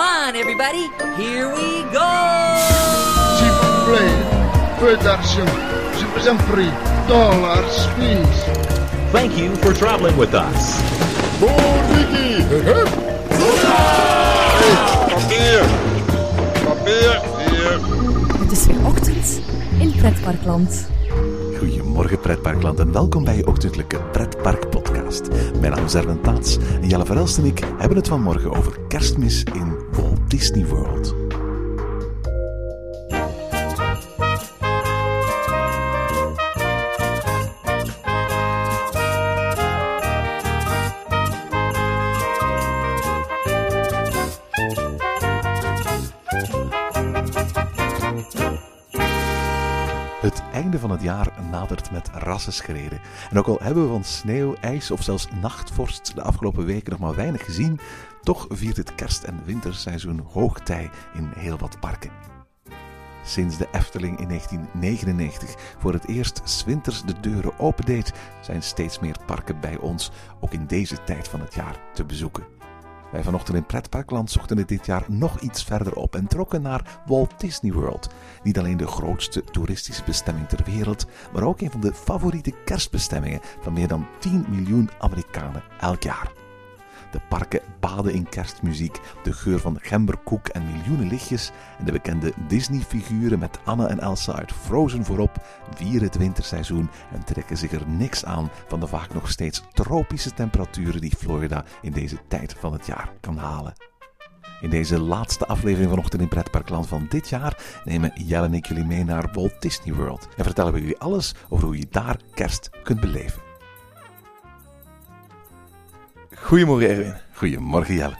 Come on, everybody. Here we go. S'il vous plaît, peu d'argent. Je vous en prie. Dollars, please. Thank you for traveling with us. Ricky. Papier! Papier! Hier! Het is weer ochtend in Pretparkland. Goedemorgen pretparkland en welkom bij je ochtendelijke Pretpark podcast. Mijn naam is Erwin Taats en Jelle Verelst en ik hebben het vanmorgen over kerstmis in Disney World. Met rassenschreden. En ook al hebben we van sneeuw, ijs of zelfs nachtvorst de afgelopen weken nog maar weinig gezien, toch viert het kerst- en winterseizoen hoogtij in heel wat parken. Sinds de Efteling in 1999 voor het eerst winters de deuren opendeed, zijn steeds meer parken bij ons ook in deze tijd van het jaar te bezoeken. Wij vanochtend in Pretparkland zochten het dit jaar nog iets verder op en trokken naar Walt Disney World. Niet alleen de grootste toeristische bestemming ter wereld, maar ook een van de favoriete kerstbestemmingen van meer dan 10 miljoen Amerikanen elk jaar. De parken baden in kerstmuziek, de geur van gemberkoek en miljoenen lichtjes en de bekende Disney-figuren met Anna en Elsa uit Frozen voorop vieren het winterseizoen en trekken zich er niks aan van de vaak nog steeds tropische temperaturen die Florida in deze tijd van het jaar kan halen. In deze laatste aflevering vanochtend in Pretparkland van dit jaar nemen Jelle en ik jullie mee naar Walt Disney World en vertellen we jullie alles over hoe je daar kerst kunt beleven. Goedemorgen Erwin. Goedemorgen Jelle.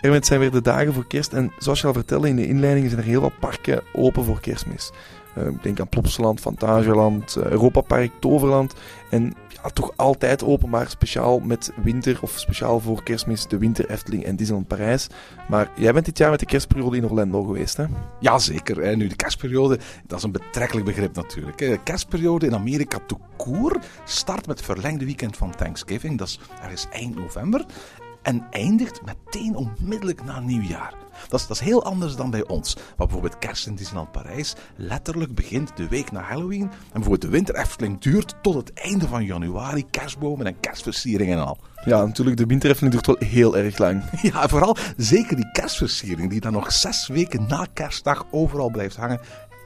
Erwin, het zijn weer de dagen voor kerst en zoals je al vertelde in de inleiding zijn er heel wat parken open voor kerstmis. Eh, ik denk aan Plopsaland, uh, Europa Park, Toverland en ja, toch altijd open, maar speciaal met winter of speciaal voor kerstmis de Winter Efteling en Disneyland Parijs. Maar jij bent dit jaar met de kerstperiode in Orlando geweest hè? Jazeker. En nu de kerstperiode, dat is een betrekkelijk begrip natuurlijk. hè. De kerstperiode in Amerika court start met het verlengde weekend van Thanksgiving. Dat is eind november. En eindigt meteen onmiddellijk na nieuwjaar. Dat is, dat is heel anders dan bij ons. Waar bijvoorbeeld kerst in Disneyland Parijs letterlijk begint de week na Halloween. En bijvoorbeeld de winter Efteling duurt tot het einde van januari. Kerstbomen en kerstversieringen en al. Ja, natuurlijk, de Winter Efteling duurt wel heel erg lang. Ja, vooral zeker die kerstversiering die dan nog zes weken na kerstdag overal blijft hangen.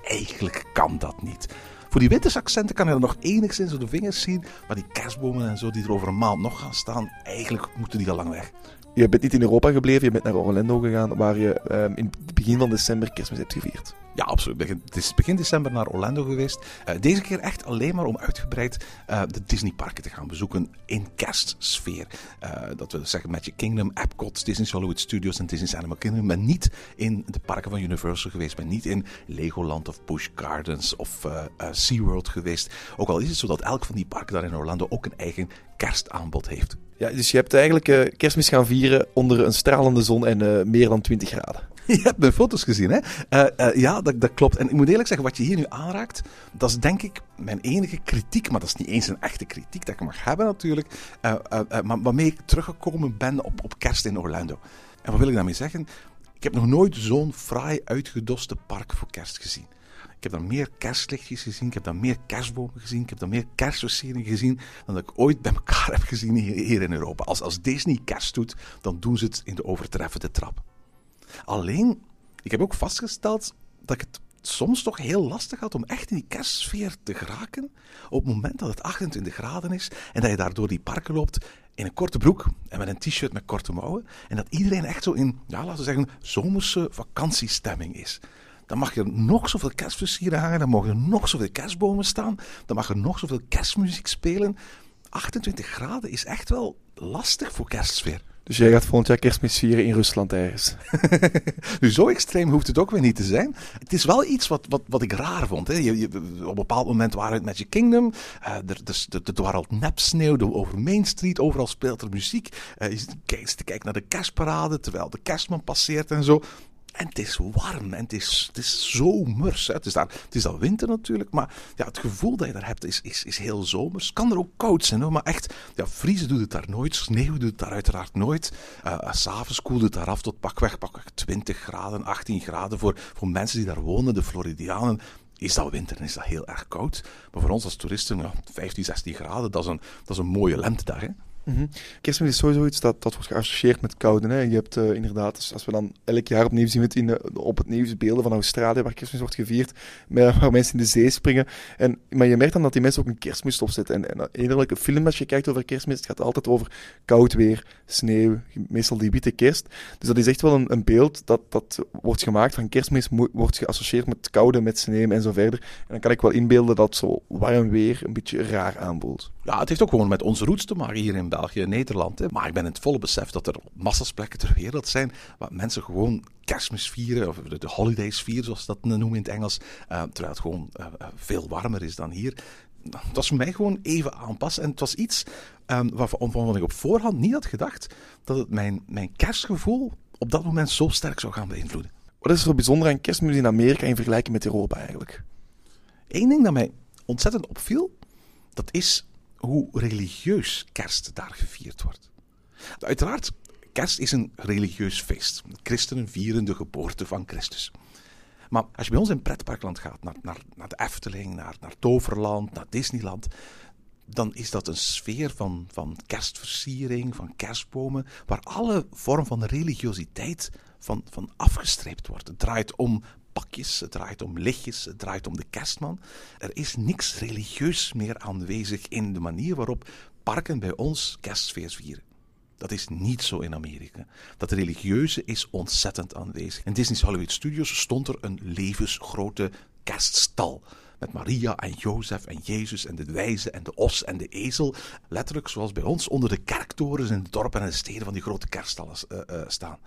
Eigenlijk kan dat niet. Voor die wintersaccenten kan je er nog enigszins op de vingers zien. Maar die kerstbomen en zo die er over een maand nog gaan staan, eigenlijk moeten die al lang weg. Je bent niet in Europa gebleven, je bent naar Orlando gegaan, waar je ehm, in het begin van december kerstmis hebt gevierd. Ja, absoluut. Het is begin december naar Orlando geweest. Eh, deze keer echt alleen maar om uitgebreid eh, de Disneyparken te gaan bezoeken in kerstsfeer. Eh, dat wil zeggen Magic Kingdom, Epcot, Disney's Hollywood Studios en Disney's Animal Kingdom. Maar niet in de parken van Universal geweest. Ben niet in Legoland of Busch Gardens of SeaWorld geweest. Ook al is het zo dat elk van die parken daar in Orlando ook een eigen kerstaanbod heeft. Ja, dus je hebt eigenlijk eh, kerstmis gaan vieren onder een stralende zon en eh, meer dan 20 graden. Je hebt mijn foto's gezien, hè? Eh, ja, dat, dat klopt. En ik moet eerlijk zeggen, wat je hier nu aanraakt, dat is denk ik mijn enige kritiek. Maar dat is niet eens een echte kritiek dat ik mag hebben natuurlijk. maar waarmee ik teruggekomen ben op, op kerst in Orlando. En wat wil ik daarmee zeggen? Ik heb nog nooit zo'n fraai uitgedoste park voor kerst gezien. Ik heb dan meer kerstlichtjes gezien, ik heb dan meer kerstbomen gezien, ik heb dan meer kerstversieringen gezien dan dat ik ooit bij elkaar heb gezien hier, hier in Europa. Als, als Disney kerst doet, dan doen ze het in de overtreffende trap. Alleen, ik heb ook vastgesteld dat ik het soms toch heel lastig had om echt in die kerstsfeer te geraken. Op het moment dat het 28 graden is en dat je daardoor die parken loopt in een korte broek en met een t-shirt met korte mouwen. En dat iedereen echt zo in, ja, laten we zeggen, zomerse vakantiestemming is. Dan mag er nog zoveel kerstversieren hangen, dan mogen er nog zoveel kerstbomen staan, dan mag er nog zoveel kerstmuziek spelen. 28 graden is echt wel lastig voor kerstsfeer. Dus jij gaat volgend jaar kerstmis vieren in Rusland ergens. nu, zo extreem hoeft het ook weer niet te zijn. Het is wel iets wat, wat, wat ik raar vond. Hè. Je, je- op een bepaald moment waren in Magic Kingdom. Eh, er, dus, er, er dwarrelt nepsneeuw over Main Street. Overal speelt er muziek. Eh, je zit te kijken naar de kerstparade terwijl de kerstman passeert en zo. En het is warm en het is, het is zomers. Hè. Het, is daar, het is dan winter natuurlijk, maar ja, het gevoel dat je daar hebt is, is, is heel zomers. Kan er ook koud zijn, hoor, maar echt, ja, vriezen doet het daar nooit. Sneeuw doet het daar uiteraard nooit. Uh, S'avonds koelt het daar af tot pakweg, pakweg 20 graden, 18 graden. Voor, voor mensen die daar wonen, de Floridianen, is dat winter en is dat heel erg koud. Maar voor ons als toeristen, ja, 15, 16 graden, dat is een, dat is een mooie lentedag. Hè? Mm Kerstmis is sowieso iets dat, dat wordt geassocieerd met koude. Hè. Je hebt uh, inderdaad, als we dan elk jaar opnieuw zien in, op het nieuws beelden van Australië waar kerstmis wordt gevierd, met, waar mensen in de zee springen. En, maar je merkt dan dat die mensen ook een kerstmis opzetten. En, en een film als je kijkt over kerstmis, het gaat altijd over koud weer, sneeuw, meestal die witte kerst. Dus dat is echt wel een, een beeld dat, dat wordt gemaakt van kerstmis, wordt geassocieerd met koude, met sneeuw en zo verder. En dan kan ik wel inbeelden dat zo warm weer een beetje raar aanvoelt. Ja, het heeft ook gewoon met onze roots te maken hier in België en Nederland. Hè. Maar ik ben in het volle besef dat er massas plekken ter wereld zijn waar mensen gewoon kerstmis vieren, of de, holidays vieren, zoals ze dat noemen in het Engels, uh, terwijl het gewoon uh, veel warmer is dan hier. Dat was voor mij gewoon even aanpassen. En het was iets um, waarvan, waarvan ik op voorhand niet had gedacht dat het mijn, mijn kerstgevoel op dat moment zo sterk zou gaan beïnvloeden. Wat is er zo bijzonder aan kerstmis in Amerika in vergelijking met Europa eigenlijk? Eén ding dat mij ontzettend opviel, dat is hoe religieus kerst daar gevierd wordt. Uiteraard, kerst is een religieus feest. Christenen vieren de geboorte van Christus. Maar als je bij ons in pretparkland gaat, naar, naar, naar de Efteling, naar, naar Toverland, naar Disneyland, dan is dat een sfeer van, van kerstversiering, van kerstbomen, waar alle vorm van religiositeit van, van afgestreept wordt. Het draait om pakjes, het draait om lichtjes, het draait om de kerstman. Er is niks religieus meer aanwezig in de manier waarop parken bij ons kerstfeest vieren. Dat is niet zo in Amerika. Dat religieuze is ontzettend aanwezig. In Disney's Hollywood Studios stond er een levensgrote kerststal. Met Maria en Jozef en Jezus en de wijze en de os en de ezel. Letterlijk zoals bij ons onder de kerktorens in de dorpen en de steden van die grote kerststallen uh, uh, staan.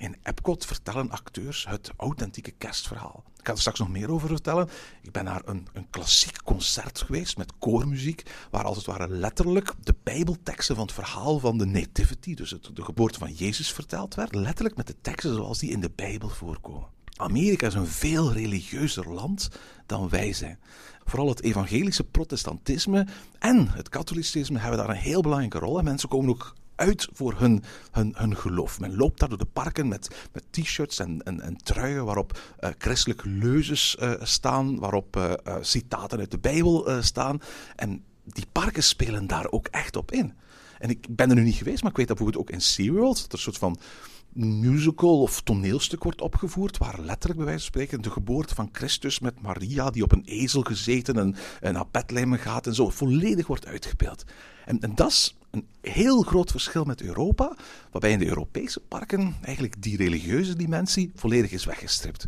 In Epcot vertellen acteurs het authentieke kerstverhaal. Ik ga er straks nog meer over vertellen. Ik ben naar een, een klassiek concert geweest met koormuziek, waar als het ware letterlijk de bijbelteksten van het verhaal van de nativity, dus het, de geboorte van Jezus, verteld werd. Letterlijk met de teksten zoals die in de Bijbel voorkomen. Amerika is een veel religieuzer land dan wij zijn. Vooral het evangelische protestantisme en het katholicisme hebben daar een heel belangrijke rol. En mensen komen ook uit voor hun, hun, hun geloof. Men loopt daar door de parken met, met t-shirts en, en, en, truien waarop uh, christelijke leuzes uh, staan, waarop uh, citaten uit de Bijbel staan. En die parken spelen daar ook echt op in. En ik ben er nu niet geweest, maar ik weet dat bijvoorbeeld ook in SeaWorld, dat er een soort van musical of toneelstuk wordt opgevoerd, waar letterlijk bij wijze van spreken de geboorte van Christus met Maria, die op een ezel gezeten en, en naar Bethlehem gaat en zo, volledig wordt uitgebeeld. En, en dat is een heel groot verschil met Europa, waarbij in de Europese parken eigenlijk die religieuze dimensie volledig is weggestript.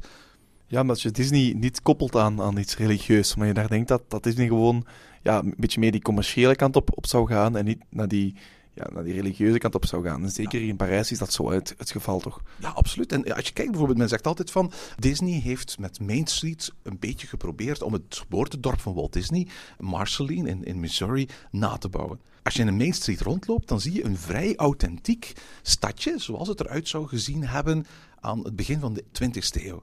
Ja, omdat je Disney niet koppelt aan, aan iets religieus, maar je daar denkt dat, dat Disney gewoon ja, een beetje meer die commerciële kant op, op zou gaan en niet naar die ja, naar die religieuze kant op zou gaan. En zeker in Parijs is dat zo het, het geval toch? Ja, absoluut. En als je kijkt bijvoorbeeld, men zegt altijd van Disney heeft met Main Street een beetje geprobeerd om het geboortedorp van Walt Disney, Marceline in, in Missouri, na te bouwen. Als je in de Main Street rondloopt, dan zie je een vrij authentiek stadje, zoals het eruit zou gezien hebben aan het begin van de 20e eeuw.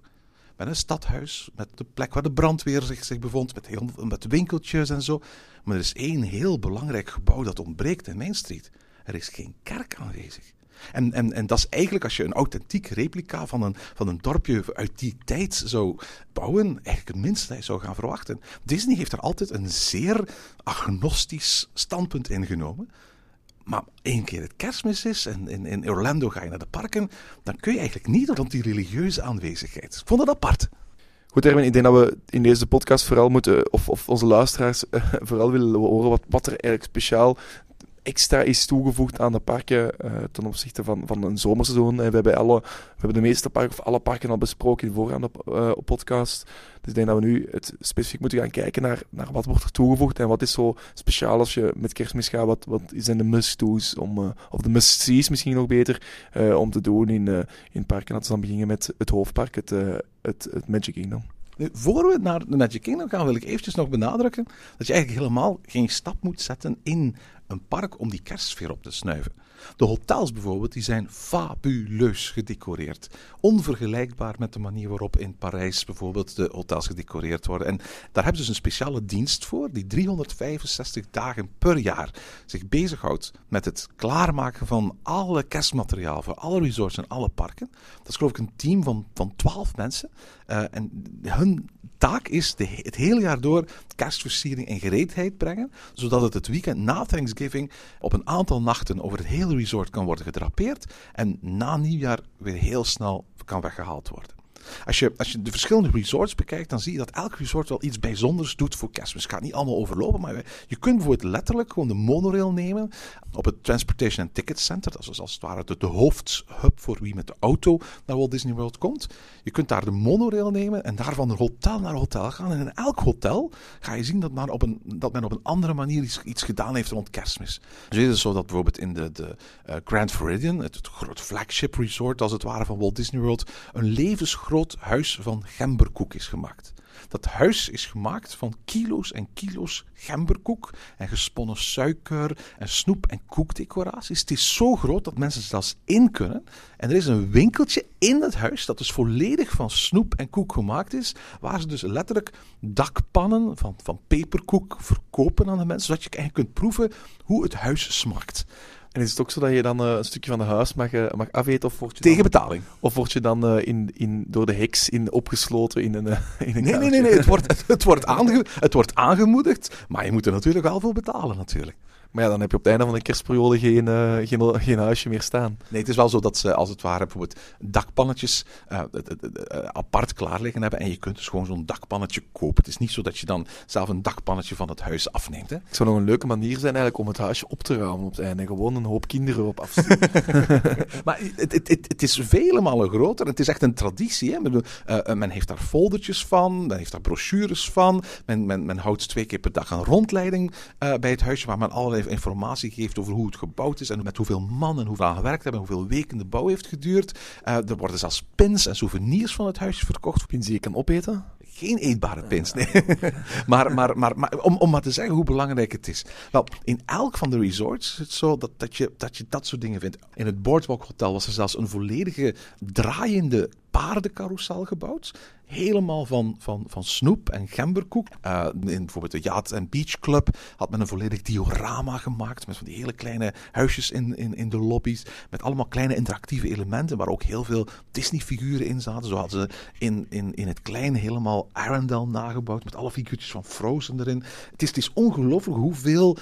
Met een stadhuis, met de plek waar de brandweer zich, zich bevond, met, heel, met winkeltjes en zo. Maar er is één heel belangrijk gebouw dat ontbreekt in Main Street. Er is geen kerk aanwezig. En, en, en dat is eigenlijk als je een authentiek replica van een, van een dorpje uit die tijd zou bouwen, eigenlijk het minste je zou gaan verwachten. Disney heeft er altijd een zeer agnostisch standpunt ingenomen. Maar één keer het kerstmis is en in, in Orlando ga je naar de parken, dan kun je eigenlijk niet rond die religieuze aanwezigheid. Ik vond dat apart. Goed, Erwin, ik denk dat we in deze podcast vooral moeten, of, of onze luisteraars uh, vooral willen horen wat, wat er eigenlijk speciaal extra is toegevoegd aan de parken uh, ten opzichte van, van een zomerseizoen. We hebben, alle, we hebben de meeste parken, of alle parken al besproken in de voorgaande uh, podcast. Dus ik denk dat we nu het specifiek moeten gaan kijken naar, naar wat wordt er toegevoegd en wat is zo speciaal als je met kerstmis gaat. Wat, wat zijn de must-do's, om, uh, of de must-sees misschien nog beter, om te doen in, in parken. Laten we dan beginnen met het hoofdpark, het, het, het Magic Kingdom. Nu, voor we naar de Magic Kingdom gaan, wil ik eventjes nog benadrukken dat je eigenlijk helemaal geen stap moet zetten in een park om die kerstsfeer op te snuiven. De hotels bijvoorbeeld, die zijn fabuleus gedecoreerd. Onvergelijkbaar met de manier waarop in Parijs bijvoorbeeld de hotels gedecoreerd worden. En daar hebben ze dus een speciale dienst voor, die 365 dagen per jaar zich bezighoudt met het klaarmaken van alle kerstmateriaal voor alle resorts en alle parken. Dat is geloof ik een team van, van 12 mensen. Uh, en hun taak is de, het hele jaar door kerstversiering in gereedheid brengen, zodat het het weekend na Thanksgiving op een aantal nachten over het hele resort kan worden gedrapeerd en na nieuwjaar weer heel snel kan weggehaald worden. Als je, als je de verschillende resorts bekijkt, dan zie je dat elk resort wel iets bijzonders doet voor kerstmis. Het niet allemaal overlopen, maar je kunt bijvoorbeeld letterlijk gewoon de monorail nemen op het Transportation and Ticket Center. Dat is als het ware de, de hoofdhub voor wie met de auto naar Walt Disney World komt. Je kunt daar de monorail nemen en daar van hotel naar hotel gaan. En in elk hotel ga je zien dat, men op een, dat men op een andere manier iets, iets gedaan heeft rond kerstmis. Dus het zo dat bijvoorbeeld in de, de uh, Grand Floridian, het, het groot flagship resort als het ware van Walt Disney World, een levensgroot huis van gemberkoek is gemaakt. Dat huis is gemaakt van kilo's en kilo's gemberkoek en gesponnen suiker en snoep- en koekdecoraties. Het is zo groot dat mensen zelfs in kunnen. En er is een winkeltje in het huis dat dus volledig van snoep en koek gemaakt is, waar ze dus letterlijk dakpannen van, van peperkoek verkopen aan de mensen, zodat je eigenlijk kunt proeven hoe het huis smaakt. En is het ook zo dat je dan uh, een stukje van de huis mag, uh, mag afeten? Of word je Tegen dan, betaling. Of word je dan uh, in, in, door de heks in, opgesloten in een, in een Nee, nee, nee, nee. Het, wordt, het, het, wordt aange, het wordt aangemoedigd, maar je moet er natuurlijk wel voor betalen natuurlijk. Maar ja, dan heb je op het einde van de kerstperiode geen, uh, geen, geen huisje meer staan. Nee, het is wel zo dat ze als het ware bijvoorbeeld dakpannetjes uh, uh, apart klaar liggen hebben. En je kunt dus gewoon zo'n dakpannetje kopen. Het is niet zo dat je dan zelf een dakpannetje van het huis afneemt. Hè? Het zou nog een leuke manier zijn eigenlijk om het huisje op te ruimen op het einde. Gewoon een hoop kinderen op afsturen. maar het, het, het, het, is vele malen groter. Het is echt een traditie. Hè? Men, men heeft daar foldertjes van. Men heeft daar brochures van. Men, men, men houdt twee keer per dag een rondleiding bij het huisje waar men allerlei informatie geeft over hoe het gebouwd is en met hoeveel mannen hoeveel aan gewerkt hebben, hoeveel weken de bouw heeft geduurd. Uh, er worden zelfs pins en souvenirs van het huisje verkocht. Pins die je kan opeten? Geen eetbare pins, nee. maar maar, maar, maar om, om maar te zeggen hoe belangrijk het is. Wel, in elk van de resorts is het zo dat, dat, je, dat je dat soort dingen vindt. In het Boardwalk Hotel was er zelfs een volledige draaiende paardencarousel gebouwd. Helemaal van, van, van snoep en gemberkoek. Uh, in bijvoorbeeld de Yacht and Beach Club had men een volledig diorama gemaakt. Met van die hele kleine huisjes in, in, in de lobby's. Met allemaal kleine interactieve elementen. Waar ook heel veel Disney-figuren in zaten. Zo hadden ze in, in, in het kleine helemaal Arendelle nagebouwd. Met alle figuurtjes van Frozen erin. Het is, het is ongelooflijk hoeveel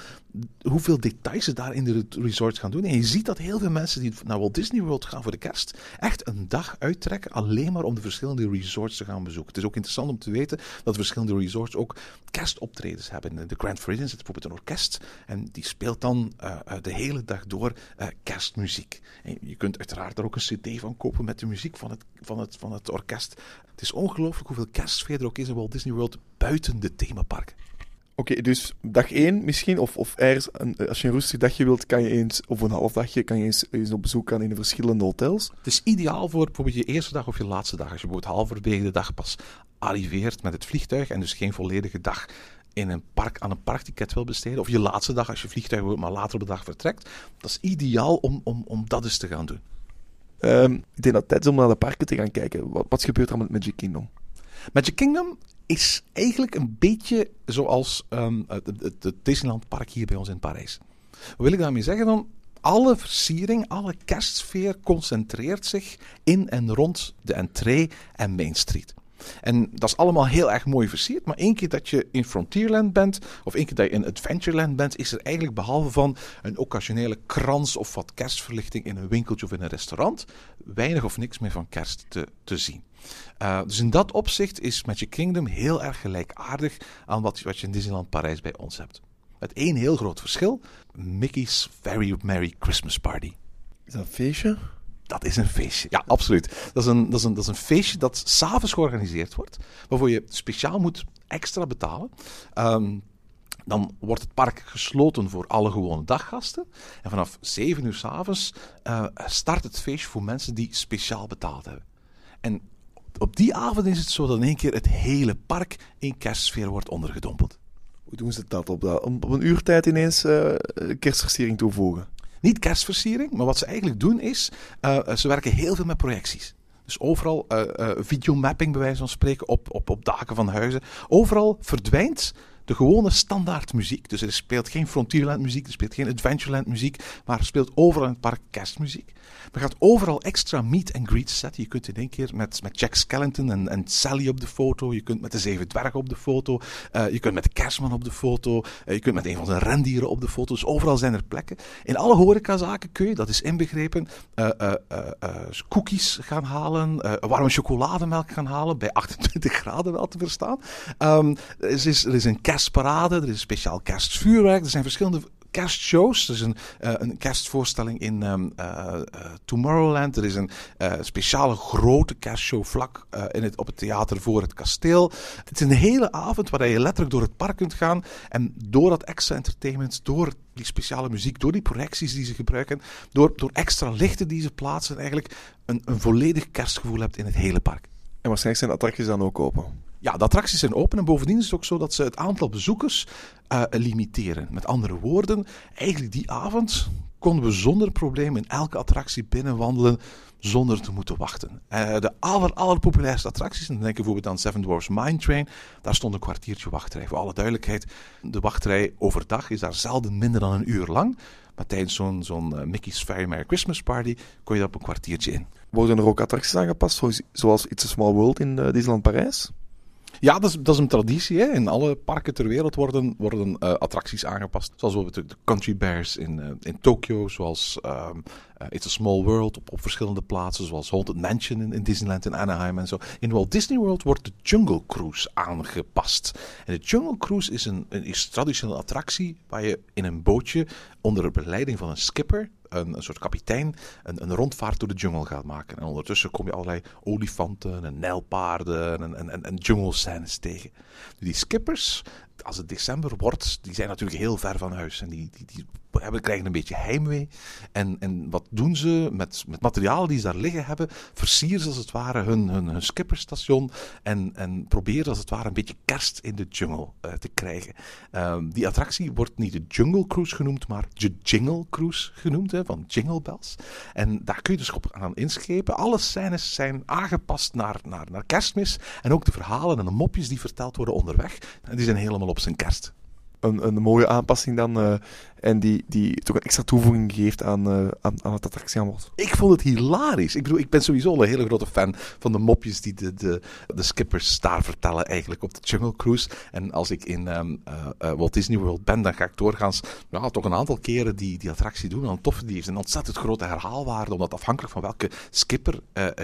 hoeveel details ze daar in de resort gaan doen. En je ziet dat heel veel mensen die naar Walt Disney World gaan voor de kerst, echt een dag uittrekken alleen maar om de verschillende resorts te gaan bezoeken. Het is ook interessant om te weten dat verschillende resorts ook kerstoptredens hebben. De Grand Floridian zit bijvoorbeeld een orkest en die speelt dan uh, de hele dag door uh, kerstmuziek. En je kunt uiteraard daar ook een cd van kopen met de muziek van het, van het, van het orkest. Het is ongelooflijk hoeveel kerstsfeer er ook is in Walt Disney World buiten de themaparken. Oké, okay, dus dag 1 misschien, of, of ergens, een, als je een rustig dagje wilt, kan je eens, of een half dagje, kan je eens, eens op bezoek gaan in de verschillende hotels. Het is ideaal voor bijvoorbeeld je eerste dag of je laatste dag. Als je bijvoorbeeld halverwege de dag pas arriveert met het vliegtuig en dus geen volledige dag in een park, aan een parkticket wil besteden, of je laatste dag als je vliegtuig maar later op de dag vertrekt, dat is ideaal om, om, om dat eens te gaan doen. Um, ik denk dat het tijd is om naar de parken te gaan kijken. Wat, wat gebeurt er met Magic Kingdom? Magic Kingdom is eigenlijk een beetje zoals um, het, het, het Disneyland Park hier bij ons in Parijs. Wat wil ik daarmee zeggen dan? Alle versiering, alle kerstsfeer concentreert zich in en rond de entree en Main Street. En dat is allemaal heel erg mooi versierd. Maar één keer dat je in Frontierland bent, of één keer dat je in Adventureland bent, is er eigenlijk behalve van een occasionele krans of wat kerstverlichting in een winkeltje of in een restaurant, weinig of niks meer van kerst te, te zien. Uh, dus in dat opzicht is Magic Kingdom heel erg gelijkaardig aan wat, wat je in Disneyland Parijs bij ons hebt. Met één heel groot verschil: Mickey's Very Merry Christmas Party. Is dat een feestje? Dat is een feestje. Ja, absoluut. Dat is een, dat is een, dat is een feestje dat s'avonds georganiseerd wordt, waarvoor je speciaal moet extra betalen. Um, dan wordt het park gesloten voor alle gewone daggasten. En vanaf 7 uur s'avonds uh, start het feestje voor mensen die speciaal betaald hebben. En op die avond is het zo dat in één keer het hele park in kerstsfeer wordt ondergedompeld. Hoe doen ze dat? Op, dat, op een uurtijd ineens uh, kerstversiering toevoegen? Niet kerstversiering, maar wat ze eigenlijk doen is, uh, ze werken heel veel met projecties. Dus overal uh, videomapping, bij wijze van spreken, op, op, op daken van huizen. Overal verdwijnt de gewone standaard muziek. Dus er speelt geen Frontierland muziek, er speelt geen Adventureland muziek, maar er speelt overal in het park kerstmuziek. Er gaat overal extra meet and greet zetten. Je kunt in één keer met, met Jack Skellington en, en Sally op de foto. Je kunt met de Zeven Dwergen op de foto. Uh, je kunt met de Kerstman op de foto. Uh, je kunt met een van zijn rendieren op de foto. Dus overal zijn er plekken. In alle horecazaken kun je, dat is inbegrepen, uh, cookies gaan halen. warme chocolademelk gaan halen. Bij 28 graden wel te verstaan. Um, er, is, er is een kerstparade. Er is een speciaal kerstvuurwerk. Er zijn verschillende kerstshows. Er is een, uh, een kerstvoorstelling in um, uh, uh, Tomorrowland. Er is een speciale grote kerstshow vlak in het, op het theater voor het kasteel. Het is een hele avond waar je letterlijk door het park kunt gaan. En door dat extra entertainment, door die speciale muziek, door die projecties die ze gebruiken, door, door extra lichten die ze plaatsen, eigenlijk een, een volledig kerstgevoel hebt in het hele park. En waarschijnlijk zijn de attracties dan ook open? Ja, de attracties zijn open en bovendien is het ook zo dat ze het aantal bezoekers uh, limiteren. Met andere woorden, eigenlijk die avond konden we zonder probleem in elke attractie binnenwandelen zonder te moeten wachten. Uh, de aller, allerpopulairste attracties, en dan denk ik bijvoorbeeld aan Seven Dwarfs Mine Train, daar stond een kwartiertje wachtrij. Voor alle duidelijkheid, de wachtrij overdag is daar zelden minder dan een uur lang. Maar tijdens zo'n zo'n uh, Mickey's Very Christmas Party kon je daar op een kwartiertje in. Worden er ook attracties aangepast, zoals It's a Small World in Disneyland Parijs? Ja, dat is, dat is een traditie. Hè. In alle parken ter wereld worden, worden uh, attracties aangepast. Zoals bijvoorbeeld de Country Bears in, uh, in Tokio. Zoals um, uh, It's a Small World op, op verschillende plaatsen. Zoals Haunted Mansion in, Disneyland in Anaheim en zo. In Walt Disney World wordt de Jungle Cruise aangepast. En de Jungle Cruise is een, een is traditionele attractie waar je in een bootje onder begeleiding van een skipper een, een, soort kapitein een, een, rondvaart door de jungle gaat maken. En ondertussen kom je allerlei olifanten en nijlpaarden en, en, en, jungle scènes tegen. Die skippers, als het december wordt, die zijn natuurlijk heel ver van huis. En die, die, die hebben, krijgen een beetje heimwee. En, en wat doen ze met, met materialen die ze daar liggen hebben? Versieren ze als het ware hun, hun, hun skipperstation. En, en proberen als het ware een beetje kerst in de jungle uh, te krijgen. Um, die attractie wordt niet de Jungle Cruise genoemd, maar de Jingle Cruise genoemd. Hè, van Jingle Bells. En daar kun je dus op aan inschepen. Alle scènes zijn aangepast naar, naar, naar kerstmis. En ook de verhalen en de mopjes die verteld worden onderweg. Die zijn helemaal op zijn kerst. Een, een mooie aanpassing dan. En die, die toch een extra toevoeging geeft aan, uh, aan, aan het attractieaanbod. Ik vond het hilarisch. Ik bedoel, ik ben sowieso een hele grote fan van de mopjes die de, de, de skippers daar vertellen eigenlijk op de Jungle Cruise. En als ik in um, uh, uh, Walt Disney World ben, dan ga ik doorgaans ja, toch een aantal keren die, die attractie doen. En tof, die heeft een ontzettend grote herhaalwaarde, omdat afhankelijk van welke skipper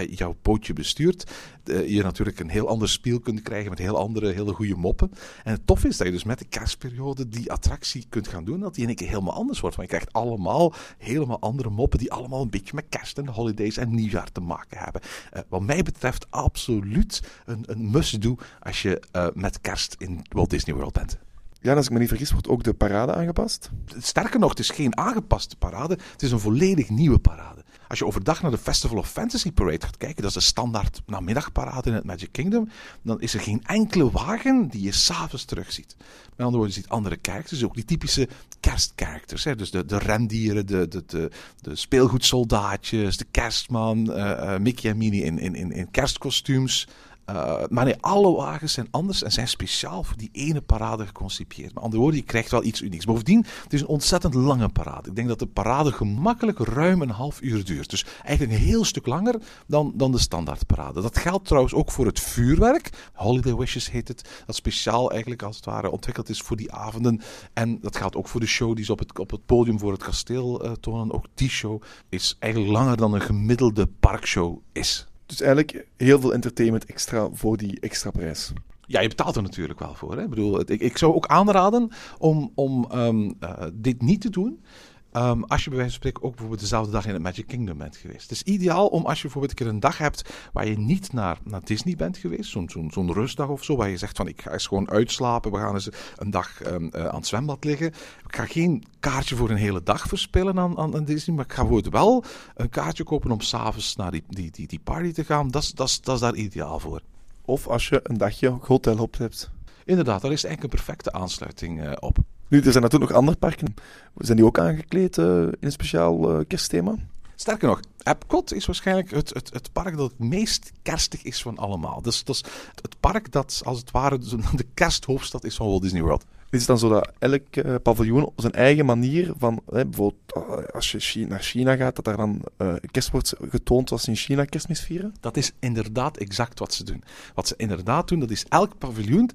jouw bootje bestuurt, je natuurlijk een heel ander speel kunt krijgen met heel andere, hele goede moppen. En het tof is dat je dus met de kerstperiode die attractie kunt gaan doen, dat die in helemaal anders wordt. Want je krijgt allemaal helemaal andere moppen die allemaal een beetje met kerst en holidays en nieuwjaar te maken hebben. Uh, wat mij betreft absoluut een, een must-do als je uh, met kerst in Walt Disney World bent. Ja, als ik me niet vergis, wordt ook de parade aangepast? Sterker nog, het is geen aangepaste parade. Het is een volledig nieuwe parade. Als je overdag naar de Festival of Fantasy Parade gaat kijken, dat is de standaard namiddagparade in het Magic Kingdom, dan is er geen enkele wagen die je s'avonds terugziet. Met andere woorden, je ziet andere characters, ook die typische kerstcharacters. Hè? Dus de, de rendieren, de, de, de, speelgoedsoldaatjes, de kerstman, uh, uh, Mickey en Minnie in, in, in, in kerstkostuums. Uh, maar nee, alle wagens zijn anders en zijn speciaal voor die ene parade geconcipieerd. Met andere woorden, je krijgt wel iets unieks. Bovendien, het is een ontzettend lange parade. Ik denk dat de parade gemakkelijk ruim een half uur duurt. Dus eigenlijk een heel stuk langer dan, dan de standaardparade. Dat geldt trouwens ook voor het vuurwerk. Holiday Wishes heet het. Dat speciaal eigenlijk als het ware ontwikkeld is voor die avonden. En dat geldt ook voor de show die ze op het, op het podium voor het kasteel uh, tonen. Ook die show is eigenlijk langer dan een gemiddelde parkshow is. Dus eigenlijk heel veel entertainment extra voor die extra prijs. Ja, je betaalt er natuurlijk wel voor. Hè? Ik, bedoel, ik, ik zou ook aanraden om, om um, uh, dit niet te doen. Um, als je bij wijze van spreken ook bijvoorbeeld dezelfde dag in het Magic Kingdom bent geweest. Het is ideaal om als je bijvoorbeeld een keer een dag hebt waar je niet naar, naar Disney bent geweest, zo'n zo'n zo'n rustdag of zo, waar je zegt van ik ga eens gewoon uitslapen, we gaan eens een dag um, uh, aan het zwembad liggen. Ik ga geen kaartje voor een hele dag verspillen aan, aan, aan Disney, maar ik ga bijvoorbeeld wel een kaartje kopen om s'avonds naar die, die, die, die party te gaan. Dat is, daar ideaal voor. Of als je een dagje hotel op hebt. Inderdaad, daar is eigenlijk een perfecte aansluiting uh, op. Nu, er zijn natuurlijk nog andere parken. Zijn die ook aangekleed eh, in een speciaal eh, kerstthema? Sterker nog, Epcot is waarschijnlijk het, het, het park dat het meest kerstig is van allemaal. Dus dat is het park dat als het ware de kersthoofdstad is van Walt Disney World. Is het dan zo dat elk eh, paviljoen op zijn eigen manier van, hè, bijvoorbeeld eh, als je naar China gaat, dat daar dan kerst wordt getoond zoals ze in China kerstmis vieren? Dat is inderdaad exact wat ze doen. Wat ze inderdaad doen, dat is elk paviljoen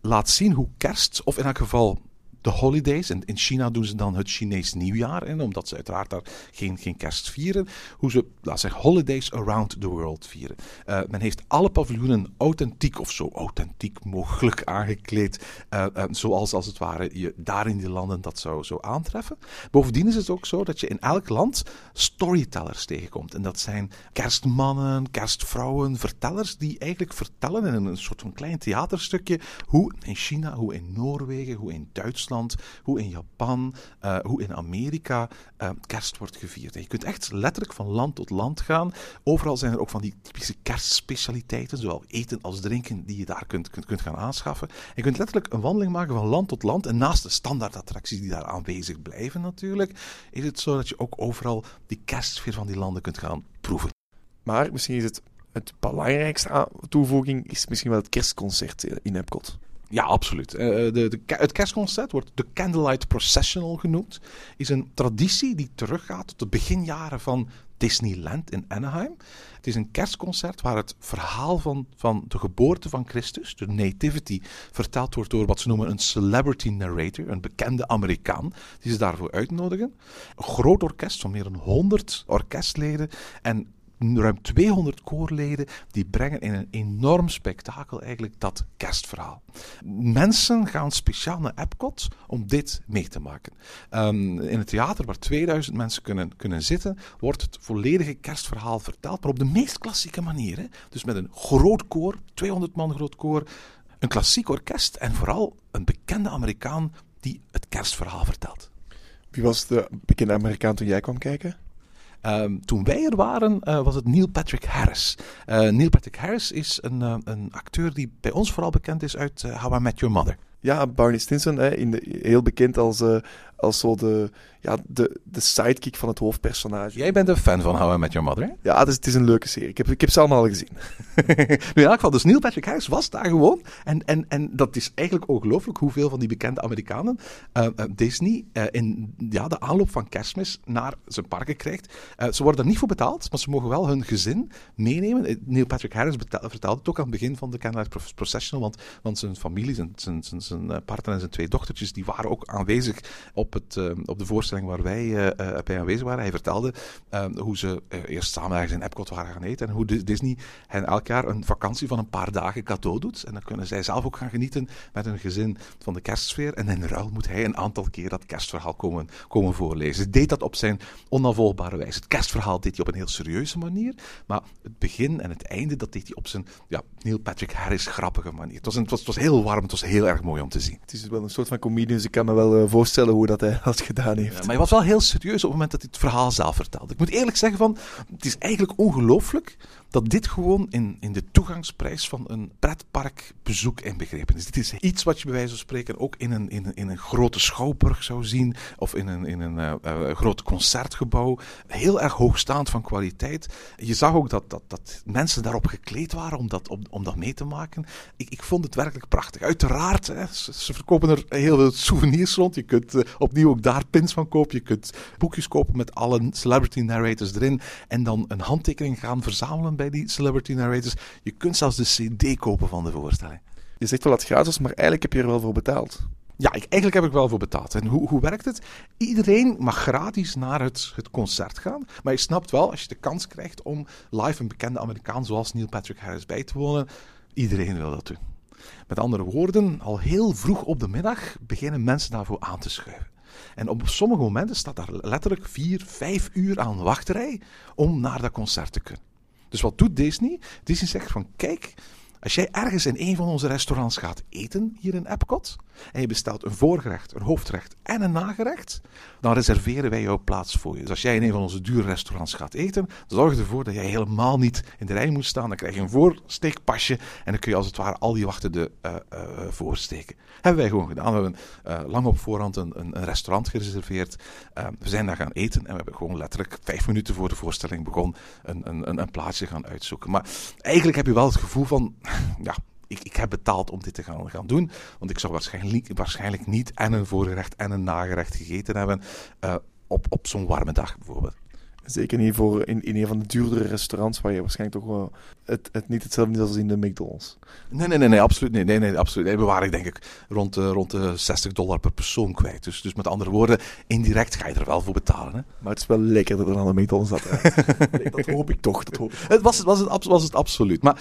laat zien hoe kerst, of in elk geval de holidays, en in China doen ze dan het Chinees nieuwjaar in, omdat ze uiteraard daar geen, geen kerst vieren, hoe ze, laat zeggen, holidays around the world vieren. Eh, men heeft alle paviljoenen authentiek of zo authentiek mogelijk aangekleed, eh, eh, zoals als het ware je daar in die landen dat zou, zou aantreffen. Bovendien is het ook zo dat je in elk land storytellers tegenkomt. En dat zijn kerstmannen, kerstvrouwen, vertellers die eigenlijk vertellen in een soort van klein theaterstukje hoe in China, hoe in Noorwegen, hoe in Duitsland, hoe in Japan, eh, hoe in Amerika eh, kerst wordt gevierd. Je kunt echt letterlijk van land tot land gaan. Overal zijn er ook van die typische kerstspecialiteiten, zowel eten als drinken, die je daar kunt, kunt, kunt gaan aanschaffen. En je kunt letterlijk een wandeling maken van land tot land. En naast de standaardattracties die daar aanwezig blijven natuurlijk, is het zo dat je ook overal die kerstsfeer van die landen kunt gaan proeven. Maar misschien is het het belangrijkste toevoeging is misschien wel het kerstconcert eh, in Epcot. Ja, absoluut. Eh, de, de, het kerstconcert wordt de Candlelight Processional genoemd. Is een traditie die teruggaat tot de beginjaren van Disneyland in Anaheim. Het is een kerstconcert waar het verhaal van, van de geboorte van Christus, de nativity, verteld wordt door wat ze noemen een celebrity narrator, een bekende Amerikaan, die ze daarvoor uitnodigen. Een groot orkest van meer dan 100 orkestleden en ruim 200 koorleden die brengen in een enorm spektakel eigenlijk dat kerstverhaal. Mensen gaan speciaal naar Epcot om dit mee te maken. Ehm, in het theater waar 2000 mensen kunnen, kunnen zitten, wordt het volledige kerstverhaal verteld, maar op de meest klassieke manier. Hè? Dus met een groot koor, 200 man groot koor, een klassiek orkest en vooral een bekende Amerikaan die het kerstverhaal vertelt. Wie was de bekende Amerikaan toen jij kwam kijken? Ehm, toen wij er waren, eh, was het Neil Patrick Harris. Eh, Neil Patrick Harris is een, eh, een acteur die bij ons vooral bekend is uit How I Met Your Mother. Ja, Barney Stinson, hè, in heel bekend als, als zo de, ja, de, de sidekick van het hoofdpersonage. Jij bent een fan van How I Met Your Mother, hè? Ja, het is, het is een leuke serie. Ik heb, ik heb ze allemaal gezien. nu, in elk geval, dus Neil Patrick Harris was daar gewoon. En, en, en dat is eigenlijk ongelooflijk hoeveel van die bekende Amerikanen eh, eh, Disney eh, in ja, de aanloop van kerstmis naar zijn parken krijgt. Ze worden er niet voor betaald, maar ze mogen wel hun gezin meenemen. Neil Patrick Harris vertelde het ook aan het begin van de Candlelight Pro- Processional, want, want zijn familie, zijn, zijn, zijn, zijn partner en zijn twee dochtertjes, die waren ook aanwezig op, het, op de voorstelling waar wij eh, eh, bij aanwezig waren. Hij vertelde eh, hoe ze eh, eerst samen ergens in Epcot waren gaan eten en hoe Dis- Disney hen elk jaar een vakantie van een paar dagen cadeau doet. En dan kunnen zij zelf ook gaan genieten met hun gezin van de kerstsfeer. En in ruil moet hij een aantal keer dat kerstverhaal komen, komen voorlezen. Hij deed dat op zijn onafvolgbare wijze. Het kerstverhaal deed hij op een heel serieuze manier, maar het begin en het einde, dat deed hij op zijn ja, Neil Patrick Harris grappige manier. Het was, een, het, was, het was heel warm, het was heel erg mooi om te zien. Het is wel een soort van comedian, dus ik kan me wel voorstellen hoe dat hij dat gedaan heeft. Ja, maar hij was wel heel serieus op het moment dat hij het verhaal zelf vertelde. Ik moet eerlijk zeggen van, het is eigenlijk ongelooflijk dat dit gewoon in, in de toegangsprijs van een pretparkbezoek inbegrepen is. Dit is iets wat je bij wijze van spreken ook in een, in in een grote schouwburg zou zien, of in een, in een uh, groot concertgebouw. Heel erg hoogstaand van kwaliteit. Je zag ook dat, dat, dat mensen daarop gekleed waren om dat, om, om dat mee te maken. Ik, ik vond het werkelijk prachtig. Uiteraard, hè, ze, verkopen er heel veel souvenirs rond. Je kunt uh, opnieuw ook daar pins van kopen. Je kunt boekjes kopen met alle celebrity narrators erin. En dan een handtekening gaan verzamelen bij die celebrity narrators. Je kunt zelfs de CD kopen van de voorstelling. Je zegt wel dat het gratis, maar eigenlijk heb je er wel voor betaald. Ja, ik, eigenlijk heb ik wel voor betaald. En hoe, hoe werkt het? Iedereen mag gratis naar het, het concert gaan. Maar je snapt wel, als je de kans krijgt om live een bekende Amerikaan zoals Neil Patrick Harris bij te wonen, iedereen wil dat doen. Met andere woorden, al heel vroeg op de middag beginnen mensen daarvoor aan te schuiven. En op sommige momenten staat daar letterlijk vier, vijf uur aan wachtrij om naar dat concert te kunnen. Dus wat doet Disney? Disney zegt van kijk, als jij ergens in een van onze restaurants gaat eten hier in Epcot, en je bestelt een voorgerecht, een hoofdgerecht en een nagerecht, dan reserveren wij jouw plaats voor je. Dus als jij in een van onze dure restaurants gaat eten, zorg ervoor dat jij helemaal niet in de rij moet staan. Dan krijg je een voorsteekpasje en dan kun je als het ware al die wachten de uh, uh, voorsteken. Hebben wij gewoon gedaan. We hebben uh, lang op voorhand een, een, een restaurant gereserveerd. we zijn daar gaan eten en we hebben gewoon letterlijk vijf minuten voor de voorstelling begon een, een, een plaatsje gaan uitzoeken. Maar eigenlijk heb je wel het gevoel van, ja, ik, ik heb betaald om dit te gaan, gaan doen. Want ik zou waarschijnlijk, waarschijnlijk niet en een voorgerecht en een nagerecht gegeten hebben uh, op, op zo'n warme dag bijvoorbeeld. Zeker niet voor in, in een van de duurdere restaurants waar je waarschijnlijk toch wel het, het niet hetzelfde is als in de McDonald's. Nee, nee, nee, nee absoluut niet. Nee, nee, absoluut. Nee, we waren denk ik rond de, rond de 60 dollar per persoon kwijt. Dus, dus met andere woorden, indirect ga je er wel voor betalen. Hè? Maar het is wel lekkerder dan aan de McDonald's. Dat, nee, dat hoop ik toch. Dat hoop ik. Het was, was, het, was het absoluut. Maar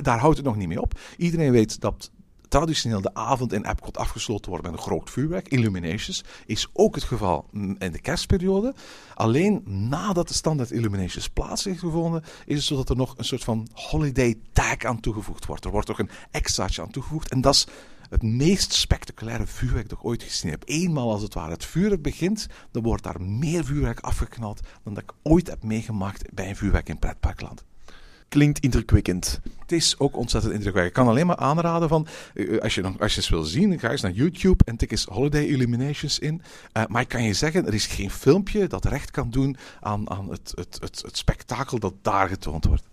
daar houdt het nog niet mee op. Iedereen weet dat traditioneel de avond in Epcot afgesloten wordt met een groot vuurwerk, Illuminations, is ook het geval in de kerstperiode. Alleen nadat de standaard Illuminations plaats heeft gevonden, is het zo dat er nog een soort van holiday tag aan toegevoegd wordt. Er wordt toch een extraatje aan toegevoegd en dat is het meest spectaculaire vuurwerk dat ik ooit gezien heb. Eenmaal als het ware het vuurwerk begint, dan wordt daar meer vuurwerk afgeknald dan dat ik ooit heb meegemaakt bij een vuurwerk in pretparkland klinkt indrukwekkend. Het is ook ontzettend indrukwekkend. Ik kan alleen maar aanraden van, uh, als, je, als je eens wil zien, ga eens naar YouTube en tik eens Holiday Illuminations in. Uh, maar ik kan je zeggen, er is geen filmpje dat recht kan doen aan, aan het, het, het, het spektakel dat daar getoond wordt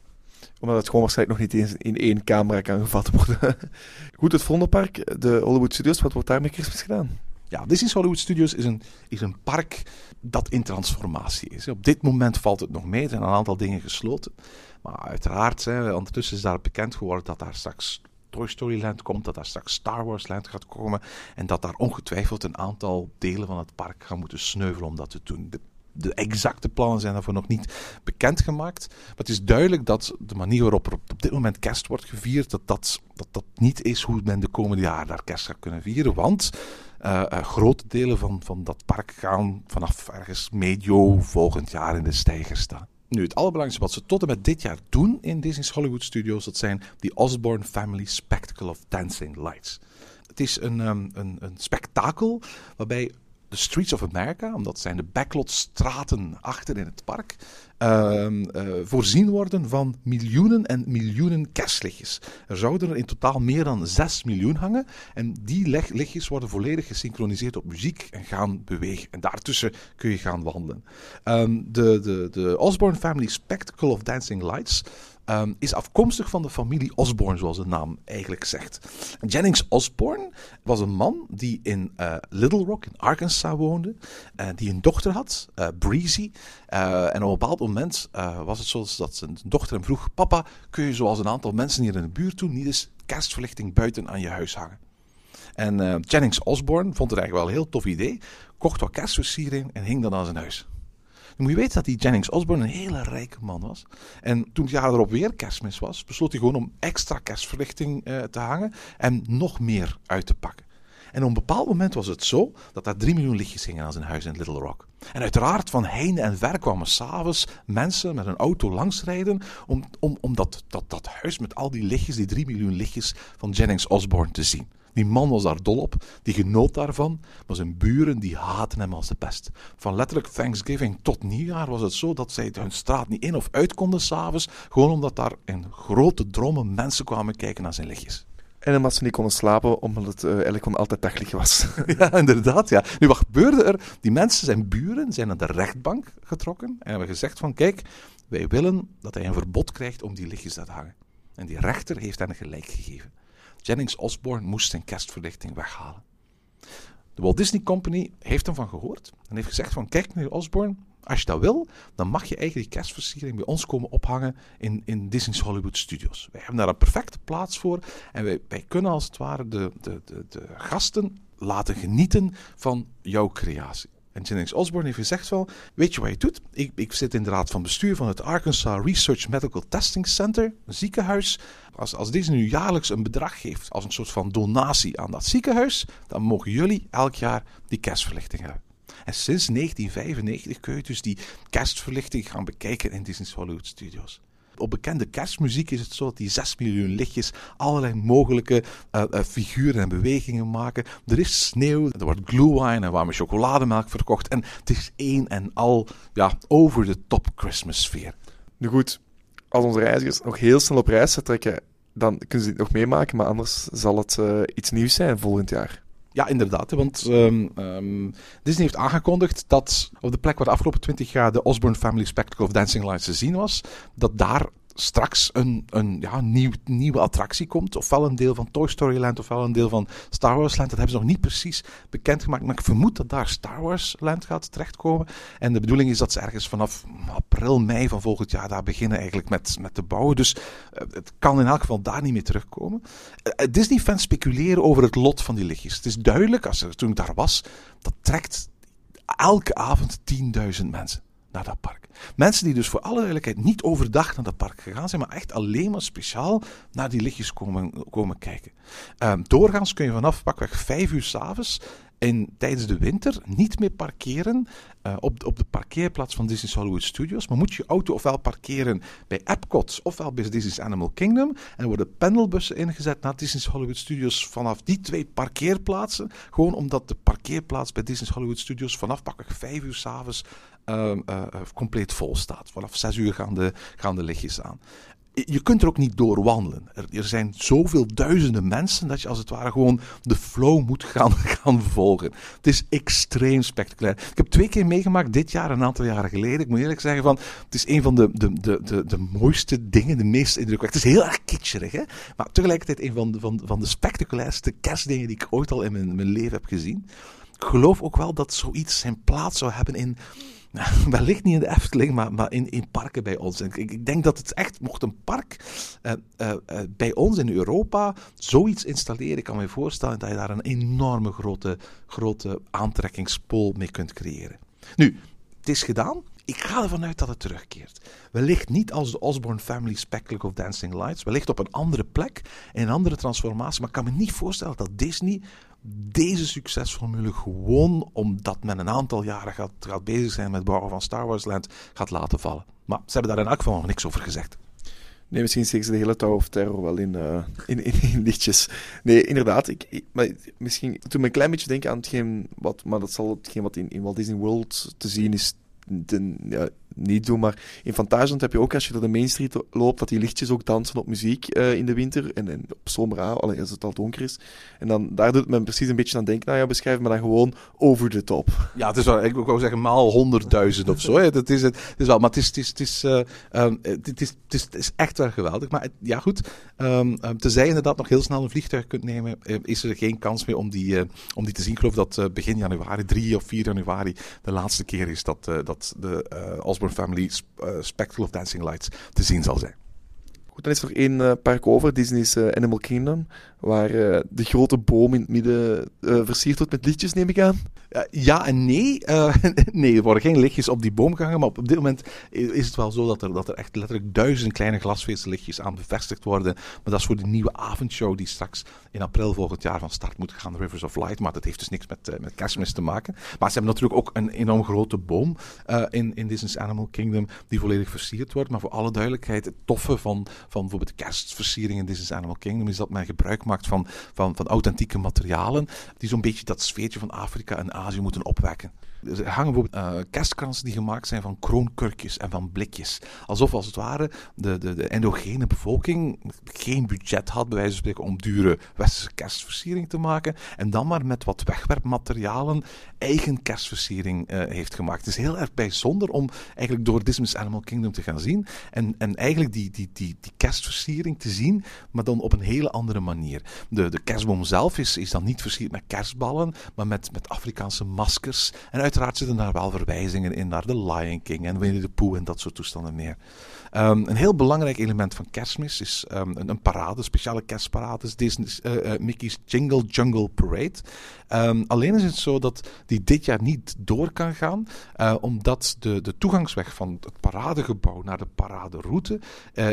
omdat het gewoon waarschijnlijk nog niet eens in één camera kan gevat worden. Goed, het Vondelpark, de Hollywood Studios, wat wordt daar met kerstmis gedaan? Ja, Disney's Hollywood Studios is een, is een park dat in transformatie is. Op dit moment valt het nog mee, er zijn een aantal dingen gesloten. Maar uiteraard, hè, ondertussen is daar bekend geworden dat daar straks Toy Story Land komt, dat daar straks Star Wars Land gaat komen. En dat daar ongetwijfeld een aantal delen van het park gaan moeten sneuvelen om dat te doen. De, de exacte plannen zijn daarvoor nog niet bekendgemaakt. Maar het is duidelijk dat de manier waarop er op, dit moment kerst wordt gevierd, dat dat, dat dat niet is hoe men de komende jaren daar kerst gaat kunnen vieren. Want uh, uh, grote delen van, van dat park gaan vanaf ergens medio volgend jaar in de stijger staan. Nu, het allerbelangrijkste wat ze tot en met dit jaar doen in Disney's Hollywood Studios, dat zijn die Osborne Family Spectacle of Dancing Lights. Het is een, um, een, een spektakel waarbij de Streets of America, omdat zijn de backlot straten achter in het park, uh, uh, voorzien worden van miljoenen en miljoenen kerstlichtjes. Er zouden er in totaal meer dan 6 miljoen hangen. En die lichtjes worden volledig gesynchroniseerd op muziek en gaan bewegen. En daartussen kun je gaan wandelen. Um, de, de, de Osborne Family Spectacle of Dancing Lights um, is afkomstig van de familie Osborne, zoals de naam eigenlijk zegt. Jennings Osborne was een man die in uh, Little Rock in Arkansas woonde, uh, die een dochter had, uh, Breezy. en op een bepaald moment was het zo dat zijn dochter hem vroeg: Papa, kun je zoals een aantal mensen hier in de buurt doen, niet eens kerstverlichting buiten aan je huis hangen? En Jennings Osborne vond het eigenlijk wel een heel tof idee, kocht wat kerstversiering en hing dan aan zijn huis. Moet je weten dat die Jennings Osborne een hele rijke man was. En toen het jaar erop weer kerstmis was, besloot hij gewoon om extra kerstverlichting uh, te hangen en nog meer uit te pakken. En op een bepaald moment was het zo dat daar 3 miljoen lichtjes hingen aan zijn huis in Little Rock. En uiteraard van heinde en ver kwamen s'avonds mensen met een auto langsrijden om, om, om dat, dat, dat huis met al die lichtjes, die 3 miljoen lichtjes van Jennings Osborne te zien. Die man was daar dol op, die genoot daarvan, maar zijn buren die haten hem als de pest. Van letterlijk Thanksgiving tot nieuwjaar was het zo dat zij hun straat niet in of uit konden s'avonds, gewoon omdat daar in grote drommen mensen kwamen kijken naar zijn lichtjes. En omdat ze niet konden slapen, omdat het uh, eigenlijk gewoon altijd daglicht was. ja, inderdaad. Ja. Nu, wat gebeurde er? Die mensen, zijn buren, zijn naar de rechtbank getrokken en hebben gezegd van, kijk, wij willen dat hij een verbod krijgt om die lichtjes te hangen. En die rechter heeft hen gelijk gegeven. Jennings Osborne moest zijn kerstverlichting weghalen. De Walt Disney Company heeft hem van gehoord en heeft gezegd van kijk meneer Osborne, als je dat wil, dan mag je eigenlijk die kerstversiering bij ons komen ophangen in, in Disney's Hollywood Studios. Wij hebben daar een perfecte plaats voor en wij, wij kunnen als het ware de, de, de, de gasten laten genieten van jouw creatie. En Jennings Osborne heeft gezegd van, weet je wat je doet? Ik, ik zit in de raad van bestuur van het Arkansas Research Medical Testing Center, een ziekenhuis. Als, als deze nu jaarlijks een bedrag geeft als een soort van donatie aan dat ziekenhuis, dan mogen jullie elk jaar die kerstverlichting hebben. En sinds 1995 kun je dus die kerstverlichting gaan bekijken in Disney's Hollywood Studios. Op bekende kerstmuziek is het zo dat die 6 miljoen lichtjes allerlei mogelijke uh, uh, figuren en bewegingen maken. Er is sneeuw, er wordt glühwein en warme chocolademelk verkocht. En het is één en al ja, over de top Christmas sfeer. Nu goed, als onze reizigers nog heel snel op reis vertrekken, dan kunnen ze dit nog meemaken, maar anders zal het uh, iets nieuws zijn volgend jaar. Ja, inderdaad. Want um, um, Disney heeft aangekondigd dat op de plek waar de afgelopen 20 jaar de Osborne Family Spectacle of Dancing Lights te zien was, dat daar straks een, een ja, nieuw, nieuwe attractie komt. Ofwel een deel van Toy Story Land, ofwel een deel van Star Wars Land. Dat hebben ze nog niet precies bekendgemaakt. Maar ik vermoed dat daar Star Wars Land gaat terechtkomen. En de bedoeling is dat ze ergens vanaf april, mei van volgend jaar daar beginnen eigenlijk met, met te bouwen. Dus uh, het kan in elk geval daar niet meer terugkomen. Uh, Disney-fans speculeren over het lot van die lichtjes. Het is duidelijk, als er, toen ik daar was, dat trekt elke avond 10.000 mensen naar dat park. Mensen die dus voor alle duidelijkheid niet overdag naar dat park gegaan zijn, maar echt alleen maar speciaal naar die lichtjes komen, komen kijken. Um, doorgaans kun je vanaf pakweg 5 uur s'avonds in, tijdens de winter niet meer parkeren uh, op, de, op de parkeerplaats van Disney's Hollywood Studios. Maar moet je auto ofwel parkeren bij Epcot ofwel bij Disney's Animal Kingdom. En worden pendelbussen ingezet naar Disney's Hollywood Studios vanaf die twee parkeerplaatsen. Gewoon omdat de parkeerplaats bij Disney's Hollywood Studios vanaf pakweg 5 uur s'avonds uh, uh, compleet vol staat. Vanaf 6 uur gaan de, gaan de lichtjes aan je kunt er ook niet door wandelen. Er, er, zijn zoveel duizenden mensen dat je als het ware gewoon de flow moet gaan, gaan volgen. Het is extreem spectaculair. Ik heb twee keer meegemaakt dit jaar, een aantal jaren geleden. Ik moet eerlijk zeggen, van, het is een van de, de, de, de, de mooiste dingen, de meest indrukwekkende. Het is heel erg kitscherig, hè? maar tegelijkertijd een van de, van, van de spectaculairste kerstdingen die ik ooit al in mijn, mijn leven heb gezien. Ik geloof ook wel dat zoiets zijn plaats zou hebben in wellicht niet in de Efteling, maar, maar in, in parken bij ons. Ik, ik denk dat het echt, mocht een park uh, uh, uh, bij ons in Europa zoiets installeren, ik kan me voorstellen dat je daar een enorme grote, grote aantrekkingspool mee kunt creëren. Nu, het is gedaan. Ik ga ervan uit dat het terugkeert. Wellicht niet als de Osborne Family Spectacle of Dancing Lights. Wellicht op een andere plek, in een andere transformatie. Maar ik kan me niet voorstellen dat Disney deze succesformule gewoon omdat men een aantal jaren gaat, gaat bezig zijn met bouwen van Star Wars Land gaat laten vallen. Maar ze hebben daar in elk geval nog niks over gezegd. Nee, misschien steken ze de hele Tower of Terror wel in, uh, in, in, lichtjes. Nee, inderdaad. Ik, maar misschien toen me een klein beetje denken aan hetgeen wat, maar dat zal hetgeen wat in, in Walt Disney World te zien is, ja, niet doen. Maar in Fantasyland heb je ook, als je door de Main Street loopt, dat die lichtjes ook dansen op muziek uh, in de winter. En, en op zomer, alleen als het al donker is. En dan, daar doet men precies een beetje aan denken. Nou ja, beschrijf me dan gewoon over de top. Ja, het is wel, ik wou zeggen, maal honderdduizend of zo. Het is, het, het is wel, maar het is, het is, het is, uh, um, het, is, is, echt wel geweldig. Maar ja, goed. Um, um, tenzij je inderdaad nog heel snel een vliegtuig kunt nemen, uh, is er geen kans meer om die, om die te zien. Ik geloof dat begin januari, 3 of 4 januari, de laatste keer is dat, dat de Osborne Family uh, Spectacle of Dancing Lights te zien zal zijn. Goed, dan is er nog één uh, park over, Disney's uh, Animal Kingdom, waar uh, de grote boom in het midden versierd wordt met lichtjes, neem ik aan. ja en nee. nee, er worden geen lichtjes op die boom gehangen, maar op dit moment is het wel zo dat er, dat er echt letterlijk duizend kleine glasvezellichtjes aan bevestigd worden. Maar dat is voor de nieuwe avondshow die straks in april volgend jaar van start moet gaan, Rivers of Light. Maar dat heeft dus niks met, met kerstmis te maken. Maar ze hebben natuurlijk ook een enorm grote boom in, in Disney's Animal Kingdom die volledig versierd wordt. Maar voor alle duidelijkheid, het toffe van van bijvoorbeeld kerstversiering in Disney's Animal Kingdom is dat men gebruik maakt van, van, van authentieke materialen die zo'n beetje dat sfeertje van Afrika en Azië moeten opwekken. Er hangen bijvoorbeeld uh, kerstkransen die gemaakt zijn van kroonkurkjes en van blikjes. Alsof als het ware de, de, de endogene bevolking geen budget had, bij wijze van spreken, om dure westerse kerstversiering te maken. En dan maar met wat wegwerpmaterialen eigen kerstversiering uh, heeft gemaakt. Het is heel erg bijzonder om eigenlijk door Disney's Animal Kingdom te gaan zien. En, en eigenlijk die, die, die, die kerstversiering te zien, maar dan op een hele andere manier. De, de kerstboom zelf is, is dan niet versierd met kerstballen, maar met, met Afrikaanse maskers. En uiteraard zitten daar wel verwijzingen in naar The Lion King en Winnie the Pooh en dat soort toestanden meer. Um, een heel belangrijk element van kerstmis is um, een, parade, een speciale kerstparade. Disney's, uh, uh, Mickey's Jingle Jungle Parade. Um, alleen is het zo dat die dit jaar niet door kan gaan, uh, omdat de, de toegangsweg van het paradegebouw naar de paraderoute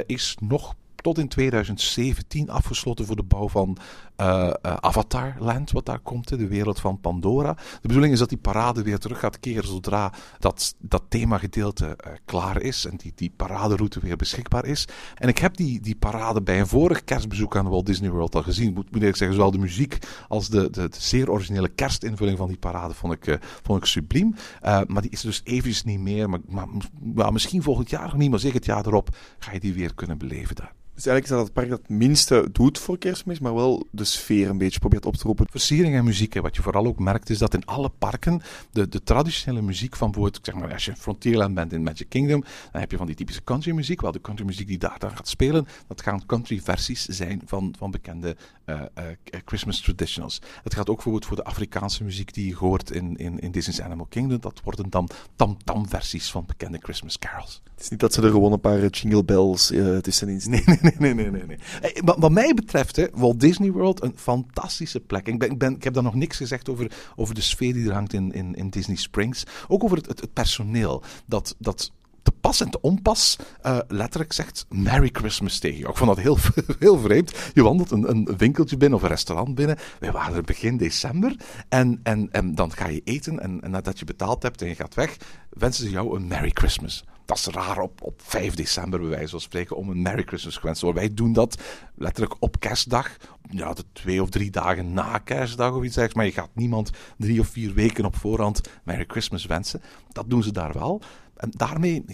is nog tot in 2017 afgesloten voor de bouw van uh, Avatar Land, wat daar komt, de wereld van Pandora. De bedoeling is dat die parade weer terug gaat keren zodra dat, dat themagedeelte uh, klaar is en die, die paraderoute weer beschikbaar is. En ik heb die, die parade bij een vorig kerstbezoek aan Walt Disney World al gezien. Moet, moet ik zeggen, zowel de muziek als de, de, zeer originele kerstinvulling van die parade vond ik, vond ik subliem. maar die is dus eventjes niet meer. Maar, maar, maar, misschien volgend jaar nog niet, maar zeker het jaar erop ga je die weer kunnen beleven daar. Dus eigenlijk is dat het park dat het minste doet voor kerstmis, maar wel de sfeer een beetje probeert op te roepen. Versiering en muziek, hè. wat je vooral ook merkt, is dat in alle parken de, de traditionele muziek van bijvoorbeeld, zeg maar, als je Frontierland bent in Magic Kingdom, dan heb je van die typische country muziek. Wel, de country muziek die daar dan gaat spelen, dat gaan country versies zijn van, van bekende uh, uh, Christmas traditionals. Het gaat ook bijvoorbeeld voor de Afrikaanse muziek die je hoort in, in, in Disney's Animal Kingdom. Dat worden dan tam-tam versies van bekende Christmas carols. Het is niet dat ze er gewoon een paar jingle bells uh, tussenin nee, nee, nee, nee, nee, nee. Hey, wat, wat, mij betreft, hè, Walt Disney World, een fantastische plek. Ik, ben, ik, ben, ik heb daar nog niks gezegd over, over de sfeer die er hangt in, in, in Disney Springs. Ook over het, het, het personeel. Dat, dat te pas en te onpas uh, letterlijk zegt Merry Christmas tegen je. Ik vond dat heel, heel vreemd. Je wandelt een, een winkeltje binnen of een restaurant binnen. Wij waren er begin december. En, en, en dan ga je eten. En, en nadat je betaald hebt en je gaat weg, wensen ze jou een Merry Christmas. Dat is raar op, op 5 december, bij wijze van spreken, om een Merry Christmas gewenst te Wij doen dat letterlijk op kerstdag. Ja, de twee of drie dagen na kerstdag of iets dergelijks. Maar je gaat niemand drie of vier weken op voorhand Merry Christmas wensen. Dat doen ze daar wel. En daarmee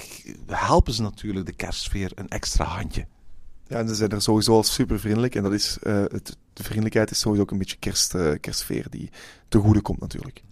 helpen ze natuurlijk de kerstsfeer een extra handje. Ja, en ze zijn er sowieso al super vriendelijk. En dat is, uh, het, de vriendelijkheid is sowieso ook een beetje kerst, uh, kerstsfeer die te goede komt natuurlijk.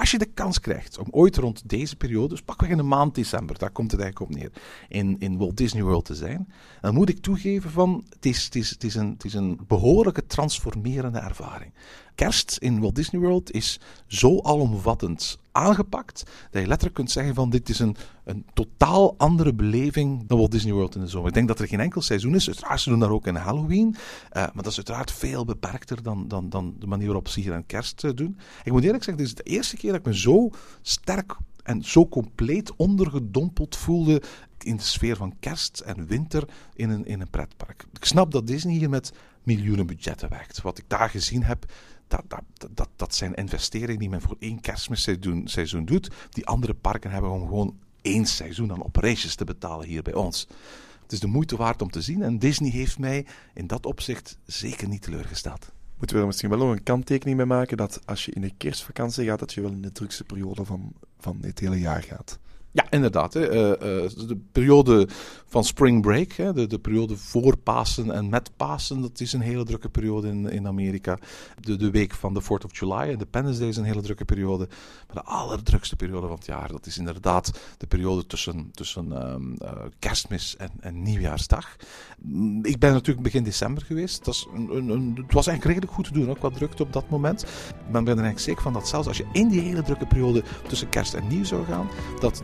Als je de kans krijgt om ooit rond deze periode, dus pakweg in de maand december, daar komt het eigenlijk op neer, in, in Walt Disney World te zijn, dan moet ik toegeven van, het is, het is, het is, een, het is een behoorlijke transformerende ervaring kerst in Walt Disney World is zo alomvattend aangepakt dat je letterlijk kunt zeggen van dit is een, een totaal andere beleving dan Walt Disney World in de zomer. Ik denk dat er geen enkel seizoen is. Uiteraard, ze doen daar ook in Halloween. Uh, maar dat is uiteraard veel beperkter dan, dan, dan de manier waarop ze hier aan kerst uh, doen. Ik moet eerlijk zeggen, dit is de eerste keer dat ik me zo sterk en zo compleet ondergedompeld voelde in de sfeer van kerst en winter in een, in een pretpark. Ik snap dat Disney hier met miljoenen budgetten werkt. Wat ik daar gezien heb, dat, dat, dat, dat zijn investeringen die men voor één kerstmisseizoen seizoen doet. Die andere parken hebben om gewoon één seizoen aan operations te betalen hier bij ons. Het is de moeite waard om te zien en Disney heeft mij in dat opzicht zeker niet teleurgesteld. Moeten we er misschien wel nog een kanttekening bij maken dat als je in de kerstvakantie gaat, dat je wel in de drukste periode van, van het hele jaar gaat. Ja, inderdaad. Hè. Uh, uh, de periode van spring break, hè, de, de periode voor Pasen en met Pasen, dat is een hele drukke periode in, in Amerika. De, de week van de 4th of July, Independence Day, is een hele drukke periode. Maar de allerdrukste periode van het jaar, dat is inderdaad de periode tussen, tussen um, uh, kerstmis en, en nieuwjaarsdag. Ik ben natuurlijk begin december geweest. Dat een, een, een, het was eigenlijk redelijk goed te doen, ook wat drukte op dat moment. Maar ik ben er eigenlijk zeker van dat zelfs als je in die hele drukke periode tussen kerst en nieuw zou gaan, dat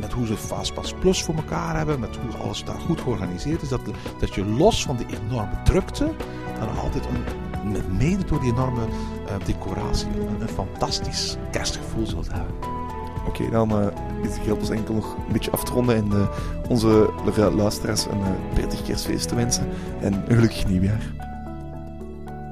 met hoe ze Fastpass Plus voor elkaar hebben, met hoe alles daar goed georganiseerd is, dat, dat je los van die enorme drukte, dan altijd een, met mede door die enorme uh, decoratie, een, een, fantastisch kerstgevoel zult hebben. Oké, dan uh, is het geldt ons enkel nog een beetje af te ronden en uh, onze luisteraars een prettig kerstfeest te wensen en een gelukkig nieuwjaar.